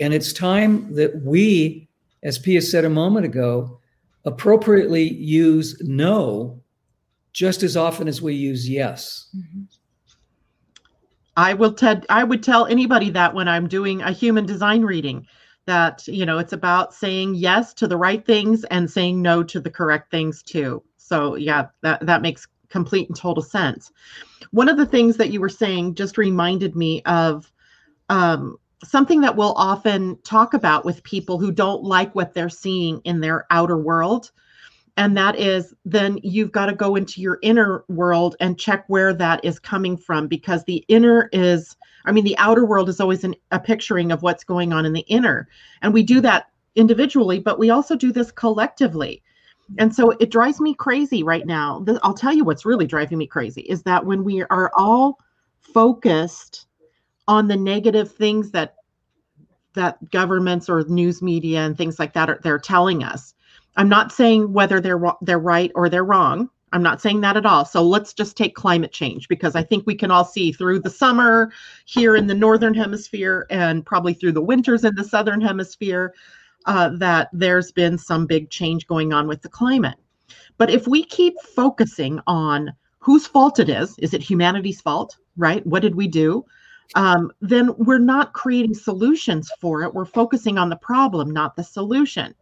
And it's time that we, as Pia said a moment ago, appropriately use no just as often as we use yes. Mm-hmm. I will tell I would tell anybody that when I'm doing a human design reading that you know it's about saying yes to the right things and saying no to the correct things too. So yeah, that that makes complete and total sense. One of the things that you were saying just reminded me of um, something that we'll often talk about with people who don't like what they're seeing in their outer world and that is then you've got to go into your inner world and check where that is coming from because the inner is i mean the outer world is always an, a picturing of what's going on in the inner and we do that individually but we also do this collectively and so it drives me crazy right now i'll tell you what's really driving me crazy is that when we are all focused on the negative things that that governments or news media and things like that are they're telling us I'm not saying whether they're they're right or they're wrong. I'm not saying that at all. So let's just take climate change because I think we can all see through the summer here in the northern hemisphere and probably through the winters in the southern hemisphere uh, that there's been some big change going on with the climate. But if we keep focusing on whose fault it is, is it humanity's fault, right? What did we do? Um, then we're not creating solutions for it. We're focusing on the problem, not the solution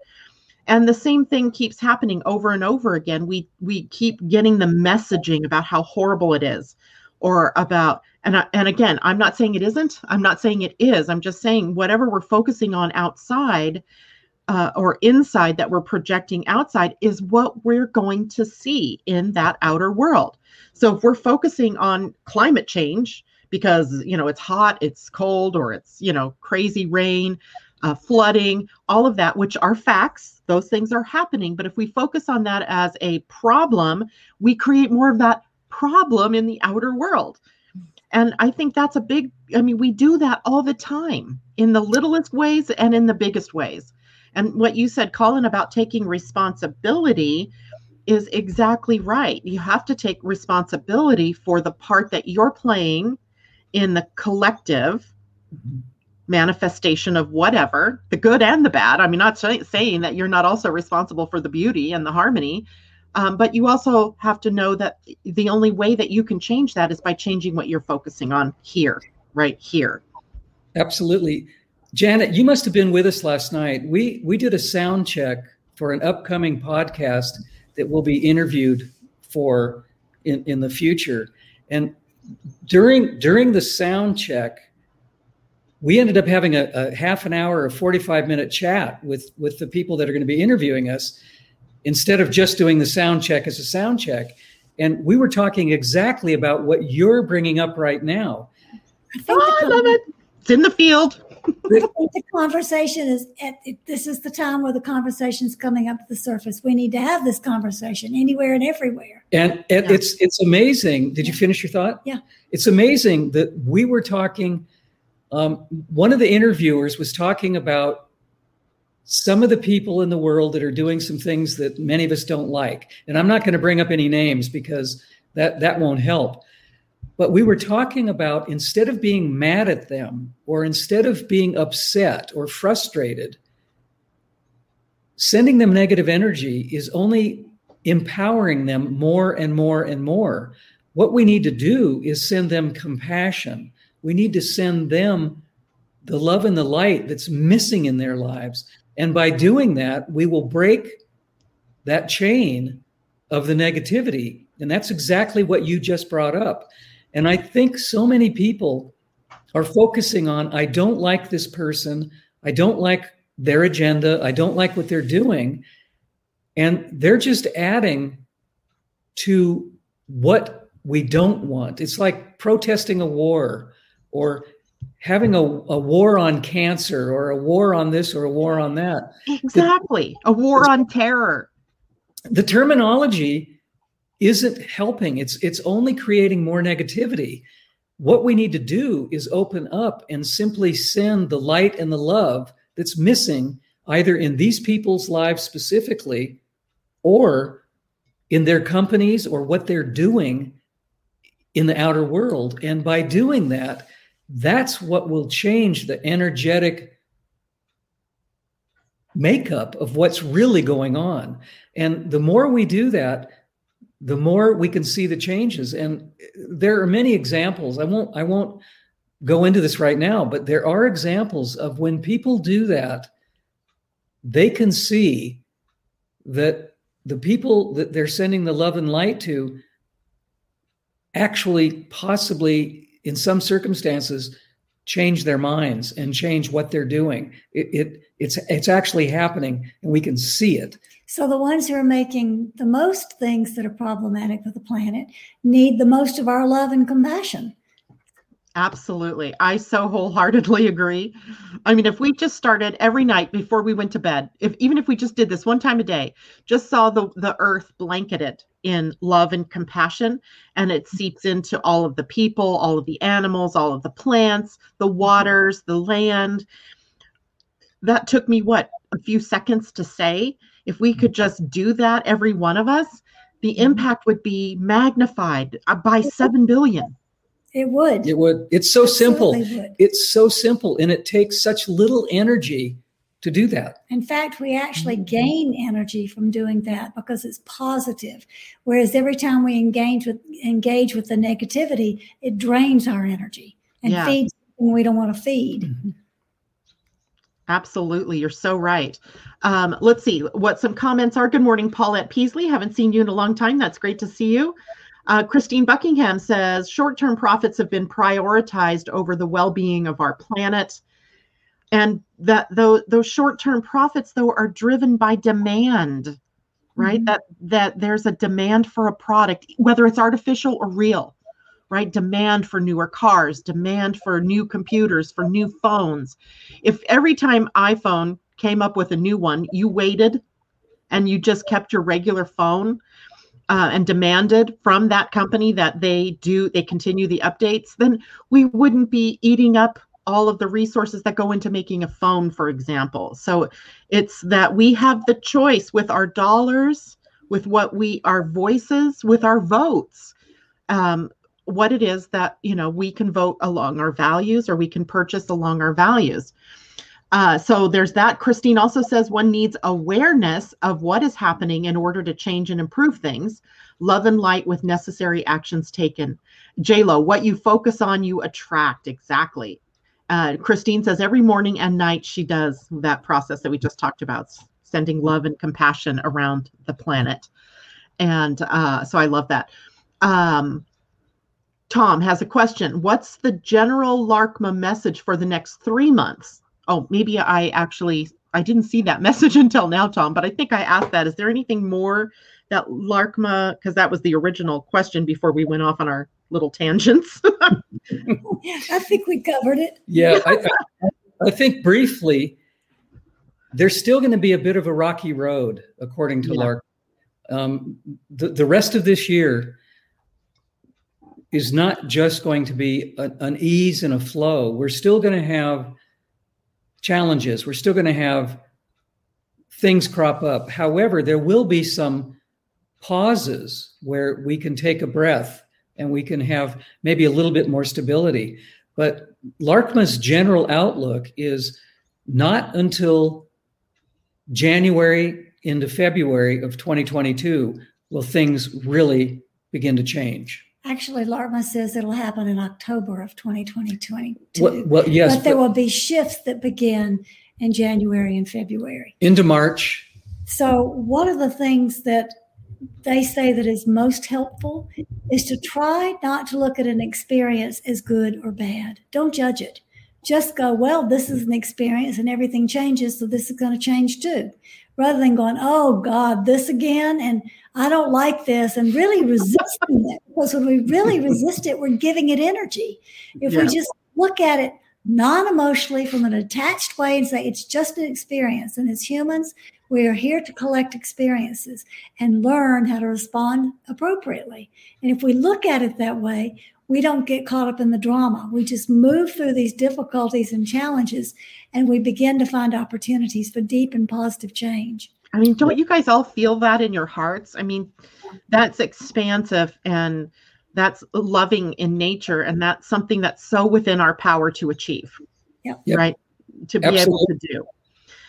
and the same thing keeps happening over and over again we we keep getting the messaging about how horrible it is or about and I, and again i'm not saying it isn't i'm not saying it is i'm just saying whatever we're focusing on outside uh, or inside that we're projecting outside is what we're going to see in that outer world so if we're focusing on climate change because you know it's hot it's cold or it's you know crazy rain uh, flooding, all of that, which are facts. Those things are happening. But if we focus on that as a problem, we create more of that problem in the outer world. And I think that's a big, I mean, we do that all the time in the littlest ways and in the biggest ways. And what you said, Cullen, about taking responsibility is exactly right. You have to take responsibility for the part that you're playing in the collective. Manifestation of whatever, the good and the bad. I mean, not say, saying that you're not also responsible for the beauty and the harmony, um, but you also have to know that the only way that you can change that is by changing what you're focusing on here, right here. Absolutely. Janet, you must have been with us last night. We we did a sound check for an upcoming podcast that will be interviewed for in, in the future. And during during the sound check, we ended up having a, a half an hour or 45 minute chat with with the people that are going to be interviewing us instead of just doing the sound check as a sound check and we were talking exactly about what you're bringing up right now oh, I love it it's in the field the conversation is at, this is the time where the conversation is coming up to the surface we need to have this conversation anywhere and everywhere and, and yeah. it's it's amazing did you finish your thought yeah it's amazing that we were talking um, one of the interviewers was talking about some of the people in the world that are doing some things that many of us don't like. And I'm not going to bring up any names because that, that won't help. But we were talking about instead of being mad at them or instead of being upset or frustrated, sending them negative energy is only empowering them more and more and more. What we need to do is send them compassion we need to send them the love and the light that's missing in their lives. And by doing that, we will break that chain of the negativity. And that's exactly what you just brought up. And I think so many people are focusing on I don't like this person, I don't like their agenda, I don't like what they're doing. And they're just adding to what we don't want. It's like protesting a war or having a, a war on cancer or a war on this or a war on that. Exactly. The, a war on terror. The terminology isn't helping. It's it's only creating more negativity. What we need to do is open up and simply send the light and the love that's missing either in these people's lives specifically or in their companies or what they're doing in the outer world. And by doing that, that's what will change the energetic makeup of what's really going on. And the more we do that, the more we can see the changes. And there are many examples. I won't I won't go into this right now, but there are examples of when people do that, they can see that the people that they're sending the love and light to actually possibly in some circumstances change their minds and change what they're doing. It, it, it's it's actually happening and we can see it. So the ones who are making the most things that are problematic for the planet need the most of our love and compassion Absolutely. I so wholeheartedly agree. I mean, if we just started every night before we went to bed, if even if we just did this one time a day, just saw the the earth blanketed in love and compassion and it mm-hmm. seeps into all of the people, all of the animals, all of the plants, the mm-hmm. waters, the land. That took me what, a few seconds to say. If we could mm-hmm. just do that every one of us, the impact would be magnified uh, by 7 billion. It would. It would. It's so Absolutely simple. Would. It's so simple, and it takes such little energy to do that. In fact, we actually gain energy from doing that because it's positive. Whereas every time we engage with engage with the negativity, it drains our energy and yeah. feeds when we don't want to feed. Mm-hmm. Absolutely. You're so right. Um, let's see what some comments are. Good morning, Paulette Peasley. Haven't seen you in a long time. That's great to see you. Uh, Christine Buckingham says short term profits have been prioritized over the well being of our planet. And that those, those short term profits, though, are driven by demand, right? Mm-hmm. That, that there's a demand for a product, whether it's artificial or real, right? Demand for newer cars, demand for new computers, for new phones. If every time iPhone came up with a new one, you waited and you just kept your regular phone, uh, and demanded from that company that they do they continue the updates then we wouldn't be eating up all of the resources that go into making a phone for example. So it's that we have the choice with our dollars with what we our voices with our votes um, what it is that you know we can vote along our values or we can purchase along our values uh, so there's that. Christine also says one needs awareness of what is happening in order to change and improve things. Love and light with necessary actions taken. Lo, what you focus on, you attract. Exactly. Uh, Christine says every morning and night she does that process that we just talked about, sending love and compassion around the planet. And uh, so I love that. Um, Tom has a question. What's the general Laarkma message for the next three months? Oh, maybe I actually I didn't see that message until now, Tom, but I think I asked that. Is there anything more that Laarkma, because that was the original question before we went off on our little tangents? I think we covered it. Yeah, I, I, I think briefly, there's still going to be a bit of a rocky road, according to yeah. LARC. Um, the, the rest of this year is not just going to be a, an ease and a flow. We're still going to have challenges. We're still going to have things crop up. However, there will be some pauses where we can take a breath and we can have maybe a little bit more stability. But Laarkma's general outlook is not until January into February of 2022 will things really begin to change. Actually, Laarkma says it'll happen in October of 2022. Well, well yes. But there will be shifts that begin in January and February. Into March. So, one of the things that they say that is most helpful is to try not to look at an experience as good or bad. Don't judge it. Just go, well, this is an experience and everything changes, so this is going to change too. Rather than going, oh God, this again, and I don't like this, and really resisting it. Because when we really resist it, we're giving it energy. If yeah. we just look at it non emotionally from an attached way and say it's just an experience, and as humans, we are here to collect experiences and learn how to respond appropriately. And if we look at it that way, we don't get caught up in the drama. We just move through these difficulties and challenges and we begin to find opportunities for deep and positive change. I mean, don't you guys all feel that in your hearts? I mean, that's expansive and that's loving in nature and that's something that's so within our power to achieve. Yep. Right? To be Absolutely. able to do.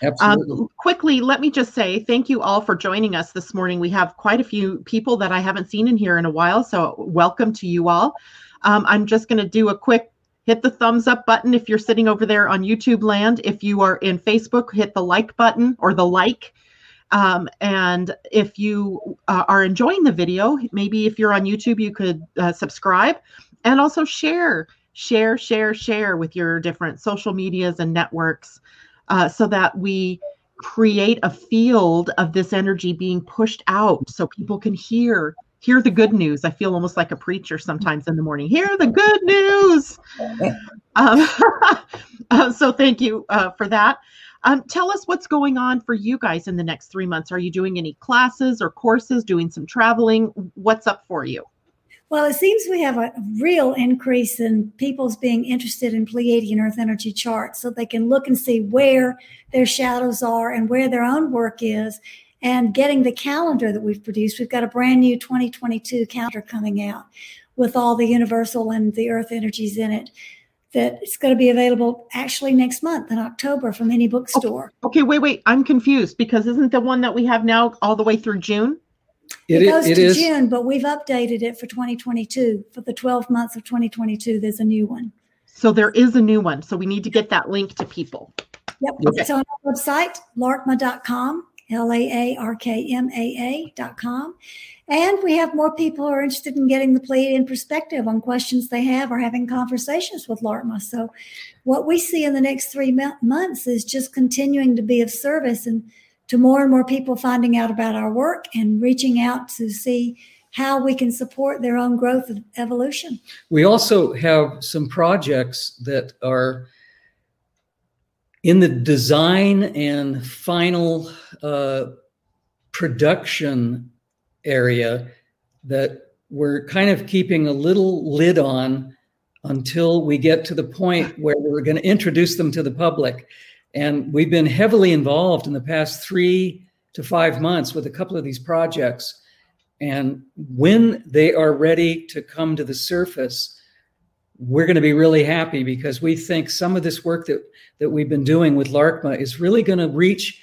Absolutely. Um, quickly, let me just say thank you all for joining us this morning. We have quite a few people that I haven't seen in here in a while, so welcome to you all. Um, I'm just going to do a quick hit the thumbs up button if you're sitting over there on YouTube land. If you are in Facebook, hit the like button or the like. Um, and if you uh, are enjoying the video, maybe if you're on YouTube, you could uh, subscribe and also share, share, share, share with your different social medias and networks uh, so that we create a field of this energy being pushed out so people can hear hear the good news. I feel almost like a preacher sometimes in the morning. Hear the good news. Um, uh, so thank you uh, for that. Um, tell us what's going on for you guys in the next three months. Are you doing any classes or courses, doing some traveling? What's up for you? Well, it seems we have a real increase in people's being interested in Pleiadian Earth energy charts so they can look and see where their shadows are and where their own work is and getting the calendar that we've produced. We've got a brand new 2022 calendar coming out with all the universal and the earth energies in it that it's going to be available actually next month in October from any bookstore. Okay, wait, wait. I'm confused because isn't the one that we have now all the way through June? It, it goes it to is. June, but we've updated it for 2022. For the 12 months of 2022, there's a new one. So there is a new one. So we need to get that link to people. Yep. Okay. It's on our website, laarkma.com, L A A R K M A com. And we have more people who are interested in getting the Pleiadian perspective on questions they have or having conversations with Laarkma. So, what we see in the next three months is just continuing to be of service and to more and more people finding out about our work and reaching out to see how we can support their own growth and evolution. We also have some projects that are in the design and final uh, production area that we're kind of keeping a little lid on until we get to the point where we're going to introduce them to the public. And we've been heavily involved in the past three to five months with a couple of these projects. And when they are ready to come to the surface, we're going to be really happy because we think some of this work that, that we've been doing with Laarkma is really going to reach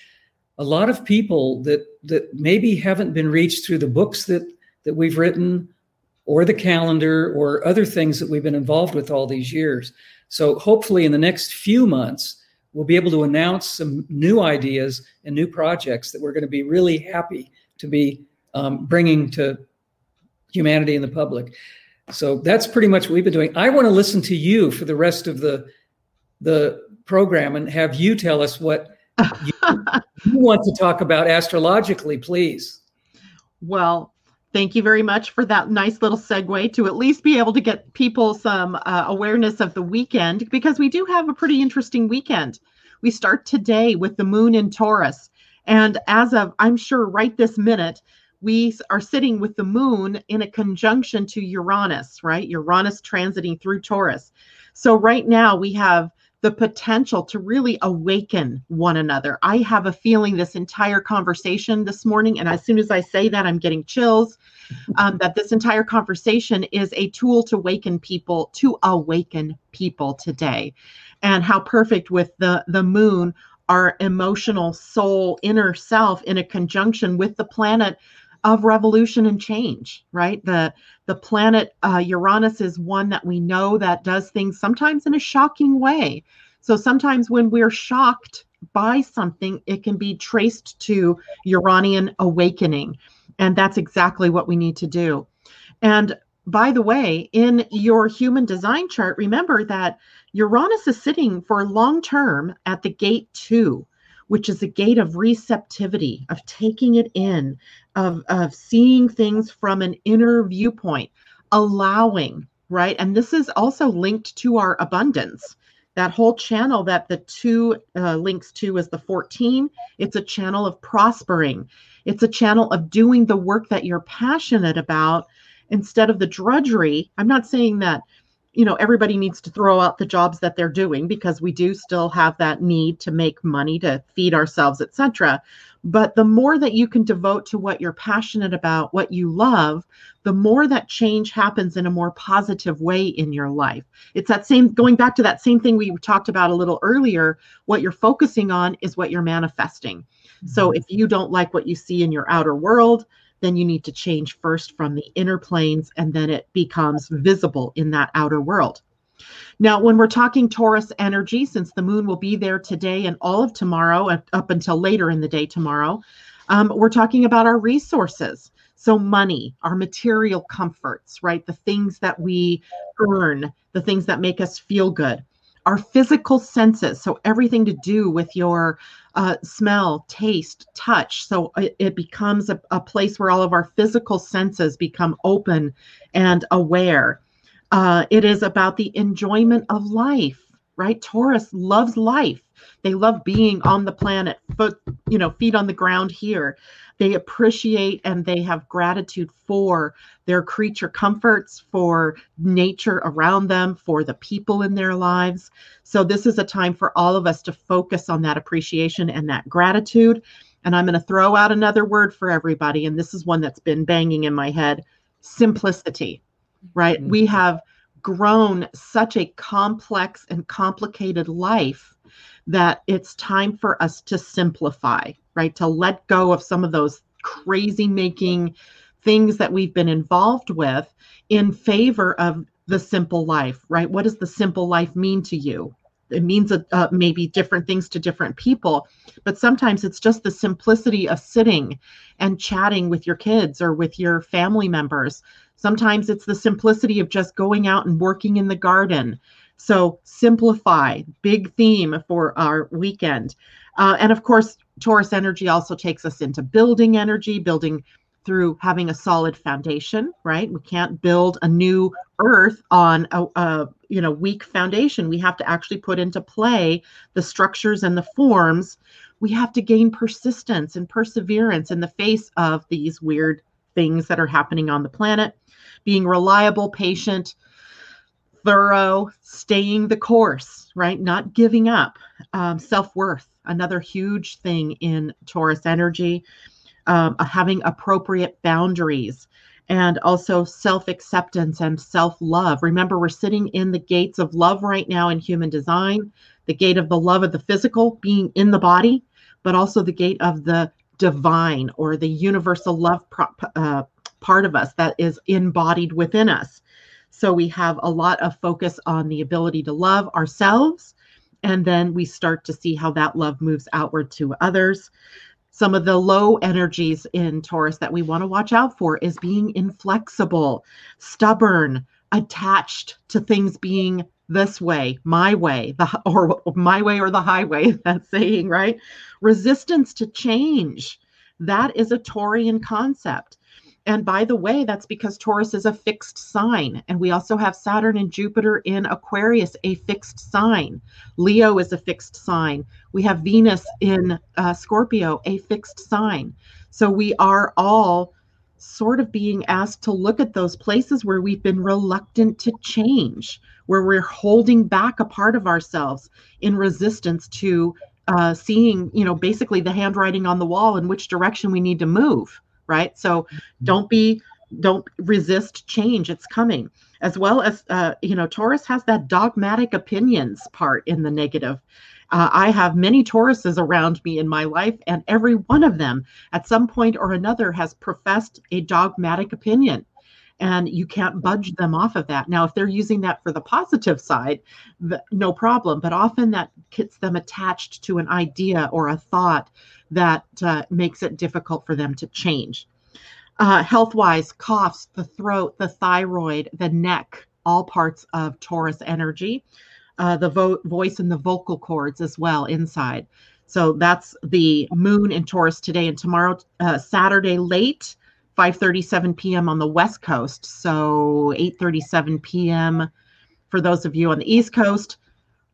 a lot of people that that maybe haven't been reached through the books that that we've written or the calendar or other things that we've been involved with all these years. So hopefully in the next few months we'll be able to announce some new ideas and new projects that we're going to be really happy to be um, bringing to humanity and the public. So that's pretty much what we've been doing. I want to listen to you for the rest of the the program and have you tell us what you, you want to talk about astrologically, please. Well, thank you very much for that nice little segue to at least be able to get people some uh, awareness of the weekend because we do have a pretty interesting weekend. We start today with the moon in Taurus. And as of, I'm sure, right this minute, we are sitting with the moon in a conjunction to Uranus, right? Uranus transiting through Taurus. So right now we have the potential to really awaken one another. I have a feeling this entire conversation this morning, and as soon as I say that, I'm getting chills. Um, that this entire conversation is a tool to awaken people, to awaken people today. And how perfect with the the moon, our emotional soul, inner self, in a conjunction with the planet of revolution and change right? The the planet uh, uranus is one that we know that does things sometimes in a shocking way. So sometimes when we're shocked by something it can be traced to uranian awakening. And that's exactly what we need to do. And by the way in your human design chart remember that uranus is sitting for long term at the gate 2 which is a gate of receptivity, of taking it in, of, of seeing things from an inner viewpoint, allowing, right? And this is also linked to our abundance. That whole channel that the two uh, links to is the 14. It's a channel of prospering. It's a channel of doing the work that you're passionate about instead of the drudgery. I'm not saying that you know everybody needs to throw out the jobs that they're doing because we do still have that need to make money to feed ourselves etc but the more that you can devote to what you're passionate about what you love the more that change happens in a more positive way in your life. It's that same going back to that same thing we talked about a little earlier what you're focusing on is what you're manifesting. Mm-hmm. so if you don't like what you see in your outer world then you need to change first from the inner planes and then it becomes visible in that outer world. Now, when we're talking Taurus energy, since the moon will be there today and all of tomorrow, up until later in the day tomorrow, um, we're talking about our resources. So, money, our material comforts, right? The things that we earn, the things that make us feel good our physical senses so everything to do with your uh, smell taste touch. So it, it becomes a, a, place where all of our physical senses become open and aware. Uh, it is about the enjoyment of life right? Taurus loves life they love being on the planet foot you know feet on the ground here they appreciate and they have gratitude for their creature comforts, for nature around them, for the people in their lives. So, this is a time for all of us to focus on that appreciation and that gratitude. And I'm going to throw out another word for everybody. And this is one that's been banging in my head simplicity, right? Mm-hmm. We have grown such a complex and complicated life that it's time for us to simplify, right? To let go of some of those crazy making things that we've been involved with in favor of the simple life, right? What does the simple life mean to you? It means uh, maybe different things to different people, but sometimes it's just the simplicity of sitting and chatting with your kids or with your family members. Sometimes it's the simplicity of just going out and working in the garden so simplify, big theme for our weekend. Uh, and of course, Taurus energy also takes us into building energy, building through having a solid foundation, right? We can't build a new earth on a, a, you know weak foundation. We have to actually put into play the structures and the forms. We have to gain persistence and perseverance in the face of these weird things that are happening on the planet. Being reliable, patient, thorough, staying the course, right? Not giving up. Um, Self worth, another huge thing in Taurus energy. Um, having appropriate boundaries and also self acceptance and self love. Remember, we're sitting in the gates of love right now in human design, the gate of the love of the physical being in the body, but also the gate of the divine or the universal love uh, part of us that is embodied within us. So we have a lot of focus on the ability to love ourselves. And then we start to see how that love moves outward to others. Some of the low energies in Taurus that we want to watch out for is being inflexible, stubborn, attached to things being this way, my way, the or my way or the highway, that saying, right? Resistance to change. That is a Taurian concept. And by the way, that's because Taurus is a fixed sign. And we also have Saturn and Jupiter in Aquarius, a fixed sign. Leo is a fixed sign. We have Venus in uh, Scorpio, a fixed sign. So we are all sort of being asked to look at those places where we've been reluctant to change, where we're holding back a part of ourselves in resistance to uh, seeing, you know, basically the handwriting on the wall in which direction we need to move right? So mm-hmm. don't be don't resist change it's coming as well as uh, you know taurus has that dogmatic opinions part in the negative uh, i have many tauruses around me in my life and every one of them at some point or another has professed a dogmatic opinion and you can't budge them off of that now if they're using that for the positive side no problem but often that gets them attached to an idea or a thought that uh, makes it difficult for them to change. Uh, health wise, coughs, the throat, the thyroid, the neck, all parts of Taurus energy, uh, the vo- voice and the vocal cords as well inside. So that's the moon in Taurus today and tomorrow, uh, Saturday late, 5:37 p.m. on the West Coast. So 8:37 p.m. for those of you on the East Coast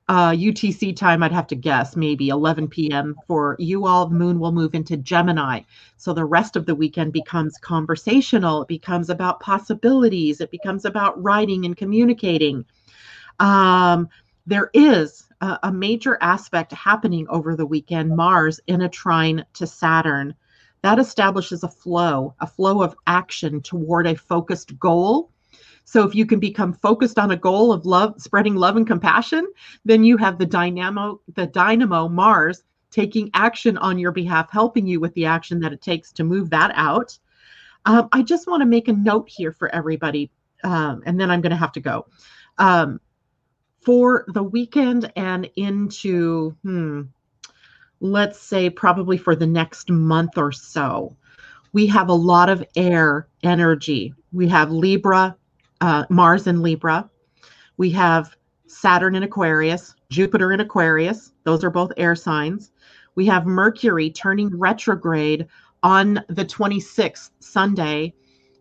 uh, UTC time, I'd have to guess maybe 11 p.m. for you all. The moon will move into Gemini. So the rest of the weekend becomes conversational. It becomes about possibilities. It becomes about writing and communicating. Um, there is a, a major aspect happening over the weekend Mars in a trine to Saturn. That establishes a flow, a flow of action toward a focused goal. So if you can become focused on a goal of love, spreading love and compassion, then you have the dynamo, the dynamo Mars taking action on your behalf, helping you with the action that it takes to move that out. Um, I just want to make a note here for everybody, um, and then I'm going to have to go. Um, for the weekend and into, hmm, let's say probably for the next month or so, we have a lot of air energy. We have Libra, uh, Mars in Libra. We have Saturn in Aquarius, Jupiter in Aquarius. Those are both air signs. We have Mercury turning retrograde on the 26th, Sunday,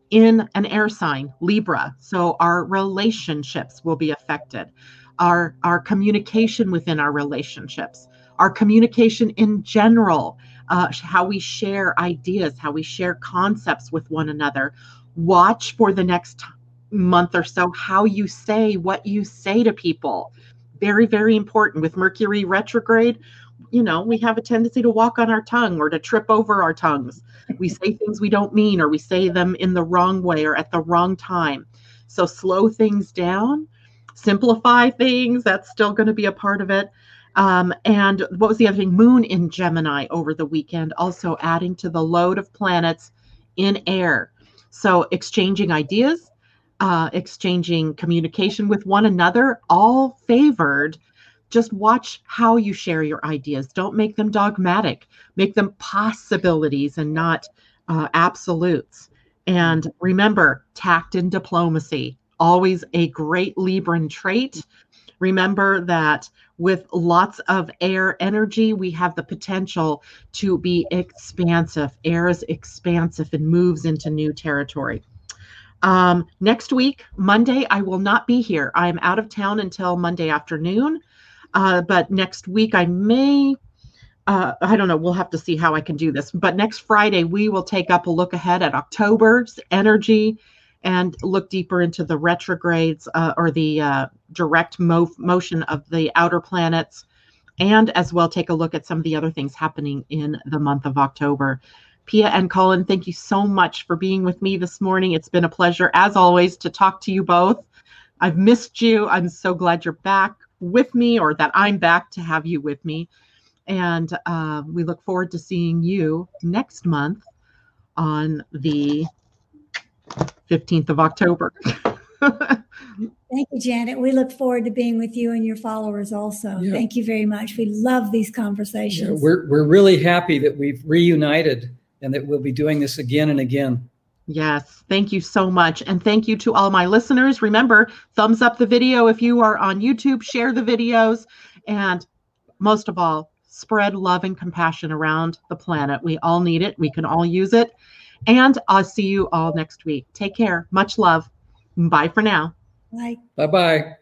in an air sign, Libra. So our relationships will be affected, our, our communication within our relationships, our communication in general, uh, how we share ideas, how we share concepts with one another. Watch for the next month or so how you say what you say to people. Very, very important. With Mercury retrograde, you know, we have a tendency to walk on our tongue or to trip over our tongues. We say things we don't mean, or we say them in the wrong way or at the wrong time. So slow things down, simplify things. That's still going to be a part of it. Um, and what was the other thing? Moon in Gemini over the weekend, also adding to the load of planets in air. So exchanging ideas, uh, exchanging communication with one another, all favored just watch how you share your ideas. Don't make them dogmatic, make them possibilities and not uh, absolutes. And remember, tact and diplomacy, always a great Libran trait. Remember that with lots of air energy, we have the potential to be expansive. Air is expansive and moves into new territory. Um, next week, Monday, I will not be here. I'm out of town until Monday afternoon. Uh, but next week I may, uh, I don't know, we'll have to see how I can do this. But next Friday, we will take up a look ahead at October's energy and look deeper into the retrogrades uh, or the uh, direct mo- motion of the outer planets, and as well take a look at some of the other things happening in the month of October. Pia and Cullen, thank you so much for being with me this morning. It's been a pleasure, as always, to talk to you both. I've missed you. I'm so glad you're back with me or that I'm back to have you with me. And uh, we look forward to seeing you next month on the 15th of October. Thank you, Janet. We look forward to being with you and your followers also. Yeah. Thank you very much. We love these conversations. Yeah, we're, we're really happy that we've reunited and that we'll be doing this again and again. Yes, thank you so much. And thank you to all my listeners. Remember, thumbs up the video if you are on YouTube, share the videos, and most of all, spread love and compassion around the planet. We all need it, we can all use it. And I'll see you all next week. Take care. Much love. Bye for now. Bye. Bye bye.